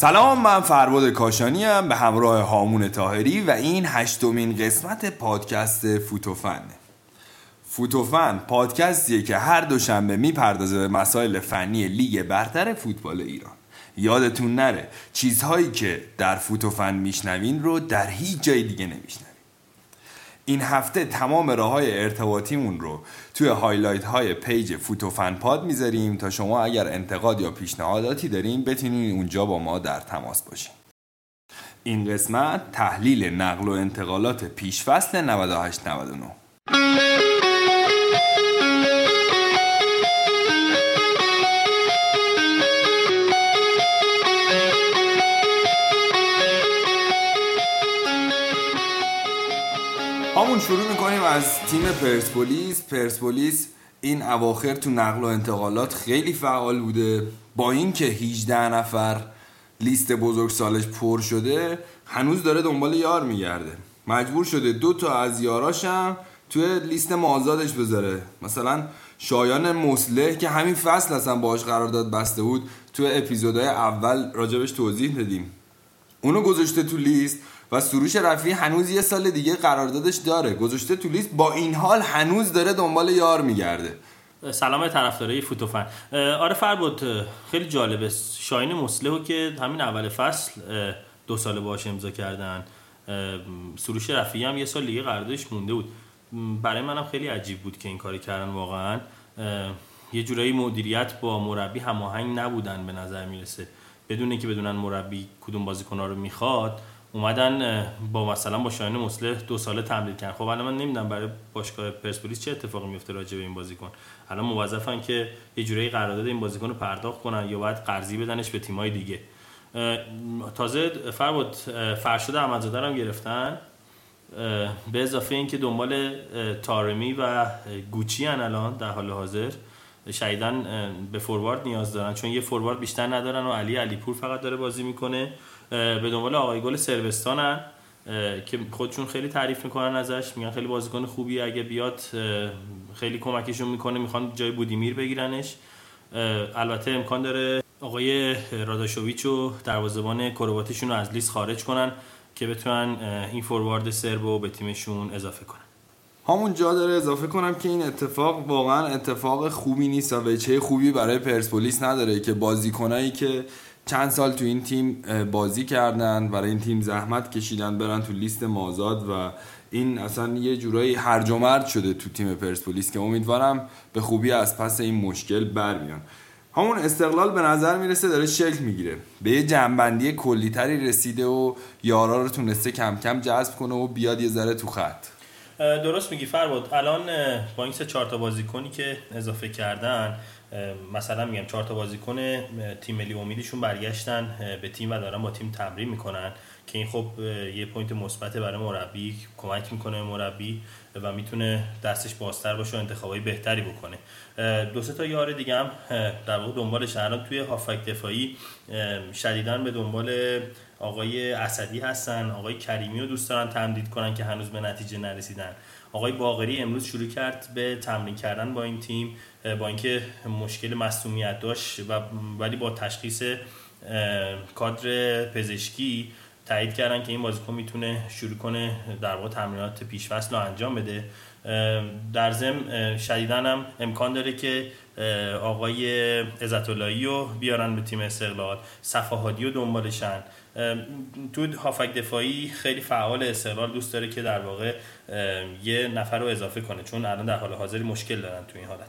سلام من فربد کاشانی هم به همراه هامون طاهری و این هشتمین قسمت پادکست فوتوفن. فوتوفن پادکستیه که هر دوشنبه می‌پردازه به مسائل فنی لیگ برتر فوتبال ایران. یادتون نره چیزهایی که در فوتوفن میشنوین رو در هیچ جای دیگه نمیشنوین. این هفته تمام راه های ارتباطیمون رو توی highlight های page فوتوفن پاد می‌ذاریم تا شما اگر انتقاد یا پیشنهاداتی دارین بتونین اونجا با ما در تماس باشین. این قسمت تحلیل نقل و انتقالات پیشفصل 98 99 همون شروع می‌کنیم از تیم پرسپولیس. پرسپولیس این اواخر تو نقل و انتقالات خیلی فعال بوده. با اینکه 18 نفر لیست بزرگ سالش پر شده هنوز داره دنبال یار میگرده. مجبور شده دو تا از یاراشم توی لیست مازادش بذاره. مثلا شایان مسلح که همین فصل اصلا باش قرارداد بسته بود توی اپیزودهای اول راجبش توضیح دادیم. اونو گذاشته تو لیست. و سروش رفیعی هنوز یه سال دیگه قراردادش داره. گذاشته تو لیست. با این حال هنوز داره دنبال یار میگرده. سلام طرفدارای فوتوفن. آره فربود خیلی جالبه. شاین مسلحو که همین اول فصل دو سال باش امضا کردن. سروش رفیعی هم یه سال دیگه قراردادش مونده بود. برای منم خیلی عجیب بود که این کاری کردن واقعا. یه جورایی مدیریت با مربی هماهنگ نبودن به نظر می‌رسه. بدون اینکه بدونن مربی کدوم بازیکن‌ها رو می‌خواد اومدن با مثلا با شاهین مسلح دو ساله تمرین کردن. خب الان من نمی‌دونم برای باشگاه پرسپولیس چه اتفاقی میفته راجع به این بازیکن. الان موظفن که یه جوری قرارداد این بازیکن رو پرداخت کنن یا باید قرضی بدنش به تیمای دیگه. تازه فربود فرشاد احمدزاده هم گرفتن. به اضافه اینکه دنبال تارمی و گوچی هن الان در حال حاضر. شایدن به فوروارد نیاز دارن. چون یه فوروارد بیشتر ندارن و علی علیپور فقط داره بازی می‌کنه. به دنبال آقای گل سروستانن که خودشون خیلی تعریف می‌کنن ازش میگن خیلی بازیکن خوبی اگه بیاد خیلی کمکشون می‌کنه می‌خوان جای بودیمیر بگیرنش. البته امکان داره آقای راداشوویچ و دروازه‌بان کرواتیشون رو از لیست خارج کنن که بتونن این فوروارد سربو به تیمشون اضافه کنن. همون جا داره اضافه کنم که این اتفاق واقعا اتفاق خوبی نیست و چه خوبی برای پرسپولیس نداره که بازیکنایی که چند سال تو این تیم بازی کردن برای این تیم زحمت کشیدن برن تو لیست مازاد و این اصلا یه جورایی هرج و مرد شده تو تیم پرسپولیس که امیدوارم به خوبی از پس این مشکل برمیان. همون استقلال به نظر می‌رسه داره شکل می‌گیره. به یه جنبندی کلیتری رسیده و یارا رو تونسته کم کم جذب کنه و بیاد یه ذره تو خط. درست میگی فرباد. الان با این سه چهار تا بازیکنی که اضافه کردن مثلا میگم چهار تا بازیکن تیم ملی امیدشون برگشتن به تیم و دارن با تیم تمرین می‌کنن که این خب یه point مثبت برای مربی کمک می‌کنه مربی و می‌تونه دستش بازتر باشه و انتخابای بهتری بکنه. دو سه تا یار دیگه هم در واقع دنبالش الان توی هافبک دفاعی شدیدن به دنبال آقای اسدی هستن آقای کریمی رو دوست دارن تمدید کنن که هنوز به نتیجه نرسیدن. آقای باقری امروز شروع کرد به تمرین کردن با این تیم با اینکه مشکل مصدومیت داشت و ولی با تشخیص کادر پزشکی تایید کردن که این بازیکن می‌تونه شروع کنه در واقع تمرینات پیشفصل رو انجام بده. در ضمن شدیدن هم امکان داره که آقای عزت رو بیارن به تیم استقلال. صفحاتی رو دنبالشن. تو هافک دفاعی خیلی فعال استقلال دوست داره که در واقع یه نفر رو اضافه کنه چون الان در حال حاضری مشکل دارن تو این حالت.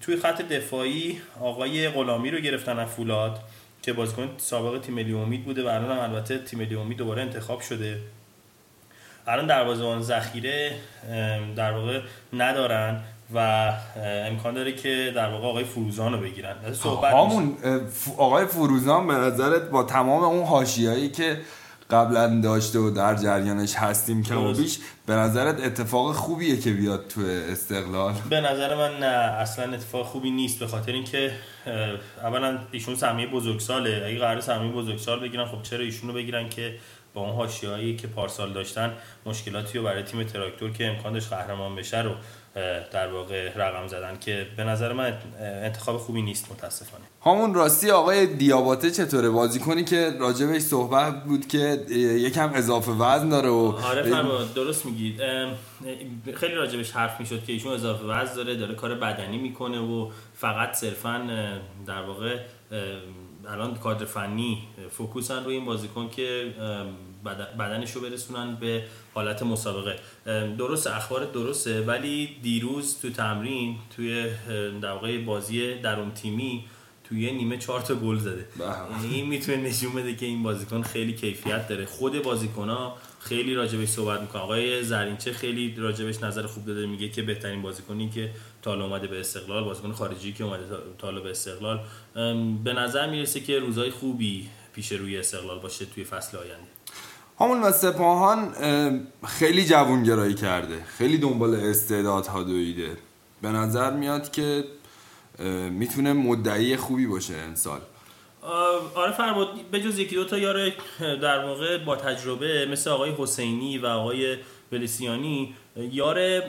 توی خط دفاعی آقای غلامی رو گرفتن از فولاد که بازیکن سابق تیم ملی امید بوده و الان هم البته تیم ملی امید دوباره انتخاب شده. الان دروازه‌بان ذخیره در واقع ندارن. و امکان داره که در واقع آقای فروزان رو بگیرن صحبت همون آقای فروزان به نظرت با تمام اون حاشیه‌ای که قبلا داشته و در جریانش هستیم که بیش به نظرت اتفاق خوبیه که بیاد تو استقلال؟ به نظر من نه اصلا اتفاق خوبی نیست به خاطر اینکه اولا ایشون سهمیه بزرگساله. اگه قرار سهمیه بزرگسال بگیرن خب چرا ایشون رو بگیرن که با اون حاشیه‌ای که پارسال داشتن مشکلاتی رو برای تیم تراکتور که امکان داشت قهرمان بشه رو در واقع رقم زدن که به نظر من انتخاب خوبی نیست متاسفانه. همون راستی آقای دیاباته چطوره؟ بازی کنی که راجبش صحبت بود که یکم اضافه وزن داره و آره درست میگید خیلی راجبش حرف می‌شد که ایشون اضافه وزن داره داره کار بدنی می‌کنه و فقط صرفا در واقع الان کادر فنی فوکوسن روی این بازیکن که بدنش رو برسونن به حالت مسابقه. درست اخبار درسته ولی دیروز تو تمرین توی در بازی درون تیمی توی نیمه چهار تا گل زده. یعنی این می‌تونه نشون بده که این بازیکن خیلی کیفیت داره. خود بازیکن ها خیلی راجبش صحبت می‌کنه. آقای زرینچه خیلی راجبش نظر خوب داده میگه که بهترین بازیکنی که تالا اومده به استقلال بازیکن خارجی که اومده تالا به استقلال. به نظر می‌رسه که روزای خوبی پیش روی استقلال باشه توی فصل آینده. همون و سپاهان خیلی جوونگرایی کرده. خیلی دنبال استعدادها دویده. به نظر میاد که می‌تونه مدعی خوبی باشه امسال. آره فرمود به جز یکی دو تا یار در واقع با تجربه مثل آقای حسینی و آقای بلیسیانی یار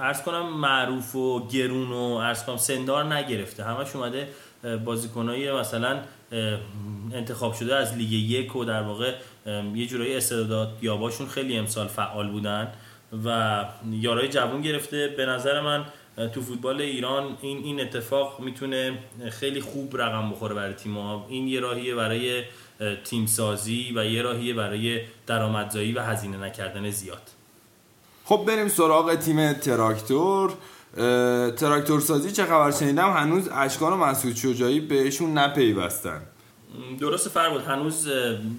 ارز کنم معروف و گرون و ارز کنم سندار نگرفته. همش اومده بازیکنای مثلا انتخاب شده از لیگ یک و در واقع یه جورایی استعداد یاباشون خیلی امسال فعال بودن و یارای جوون گرفته. به نظر من تو فوتبال ایران این این اتفاق می‌تونه خیلی خوب رقم بخوره برای تیم ها این یه راهیه برای تیم سازی و یه راهیه برای درآمدزایی و هزینه نکردن زیاد. خب بریم سراغ تیم تراکتور. تراکتور سازی چه خبر شنیدم؟ هنوز اشکان و مسعود شجاعی بهشون نپیوستن. درست فرمود هنوز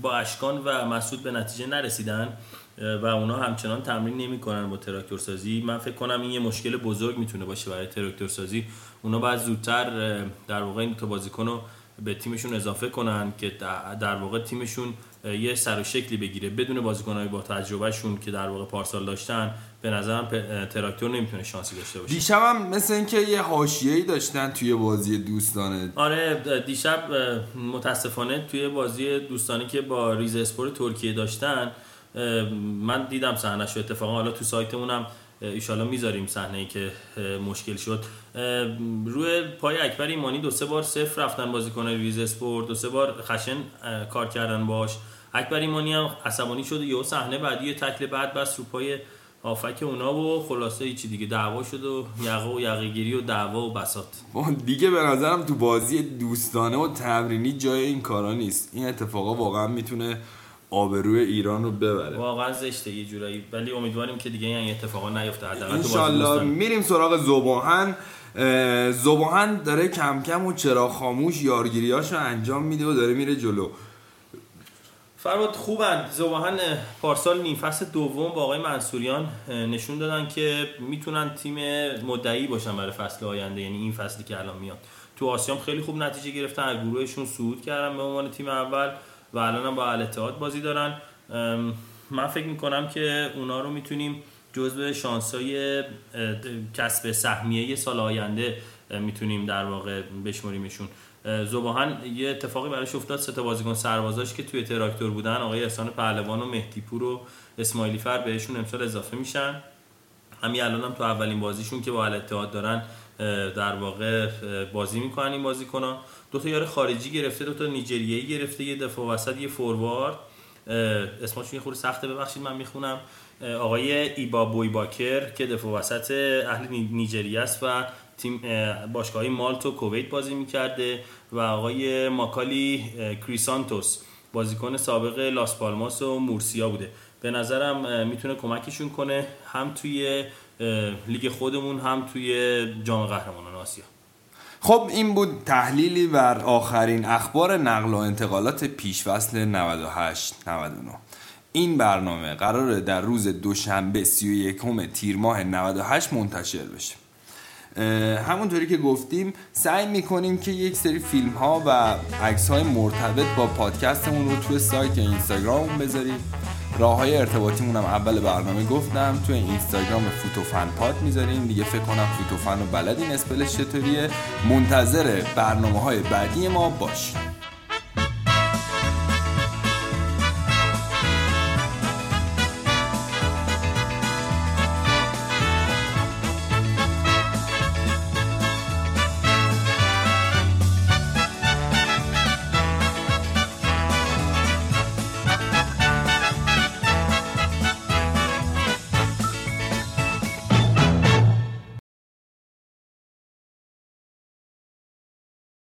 با اشکان و مسعود به نتیجه نرسیدن. و اونا همچنان تمرین نمی‌کنن با تراکتور سازی. من فکر کنم این یه مشکل بزرگ می‌تونه باشه برای تراکتور سازی. اونا باید زودتر در واقع این تا بازیکن رو به تیمشون اضافه کنن که در واقع تیمشون یه سر و شکلی بگیره. بدون بازیکنهای با تجربهشون که در واقع پارسال داشتن به نظرم تراکتور نمی‌تونه شانسی داشته باشه. دیشب هم مثل اینکه یه حاشیه‌ای داشتن توی بازی دوستانه. آره دیشب متاسفانه توی بازی دوستانه که با ریزه اسپور ترکیه داشتن من دیدم صحنه اتفاقا. حالا تو سایتمونم ایشالا می‌ذاریم صحنه ای که مشکل شد. روی پای اکبر ایمانی دو سه بار سفت رفتن بازیکن ریزه اسپور دو سه بار خشن کار کردن باش اکبر ایمانی هم عصبانی شد یه صحنه بعدی تکل بد بست رو پای هافبک اونا و خلاصه چی دیگه. دعوا شد و یقه و یقه گیری و دعوا و بساط دیگه به نظرم تو بازی دوستانه و تمرینی جای این کارا نیست. این اتفاقا واقعا می‌تونه آبروی ایران رو ببره. واقعا زشته یه جورایی. ولی امیدواریم که دیگه این اتفاقا نیفته. حداقل میریم سراغ زباهن. زباهن داره کم کم و چرا خاموش یارگیریاشو انجام میده و داره میره جلو. فرماد خوبن. زباهن پارسال نیم فصل دوم با آقای منصوریان نشون دادن که می‌تونن تیم مدعی باشن برای فصل آینده. یعنی این فصلی که الان میاد. تو آسیام خیلی خوب نتیجه گرفتن از گروهشون صعود کردن به عنوان تیم اول. و الان هم با الاتحاد بازی دارن. من فکر می‌کنم که اونا رو می‌تونیم جزء شانسای کسب سهمیه سال آینده می‌تونیم در واقع بشمریمشون زباهن یه اتفاقی براش افتاد سه تا بازیکن سربازاش که توی تراکتور بودن آقای احسان پهلوان و مهدی پور و اسماعیلی فر بهشون امسال اضافه میشن. همین الان هم تو اولین بازیشون که با الاتحاد دارن در واقع بازی می‌کنن این بازیکن‌ها. دو تا یار خارجی گرفته دو تا نیجریه‌ای گرفته یه دفاع وسط یه فوروارد. اسمشون یه خورده سخته ببخشید من می‌خونم. آقای ایبا بوی باکر که دفاع وسط اهل نیجریه است و تیم باشگاهی مالت و کویت بازی می‌کرده و آقای ماکالی کریسانتوس بازیکن سابق لاس پالماس و مورسیا بوده. به نظرم می‌تونه کمکشون کنه هم توی لیگ خودمون هم توی جام قهرمانان آسیا. خب این بود تحلیلی بر آخرین اخبار نقل و انتقالات پیشفصل 98 99 این برنامه قراره در روز دوشنبه 31 تیر ماه 98 منتشر بشه. همونطوری که گفتیم سعی می‌کنیم که یک سری فیلم ها و عکس های مرتبط با پادکستمون رو توی سایت یا اینستاگرام بذاریم. راه های ارتباطیمون هم اول برنامه گفتم توی اینستاگرام فوتوفن پاد می‌ذاریم. دیگه فکر کنم فوتوفن رو بلدین اسپلش چطوریه. منتظر برنامه های بعدی ما باشیم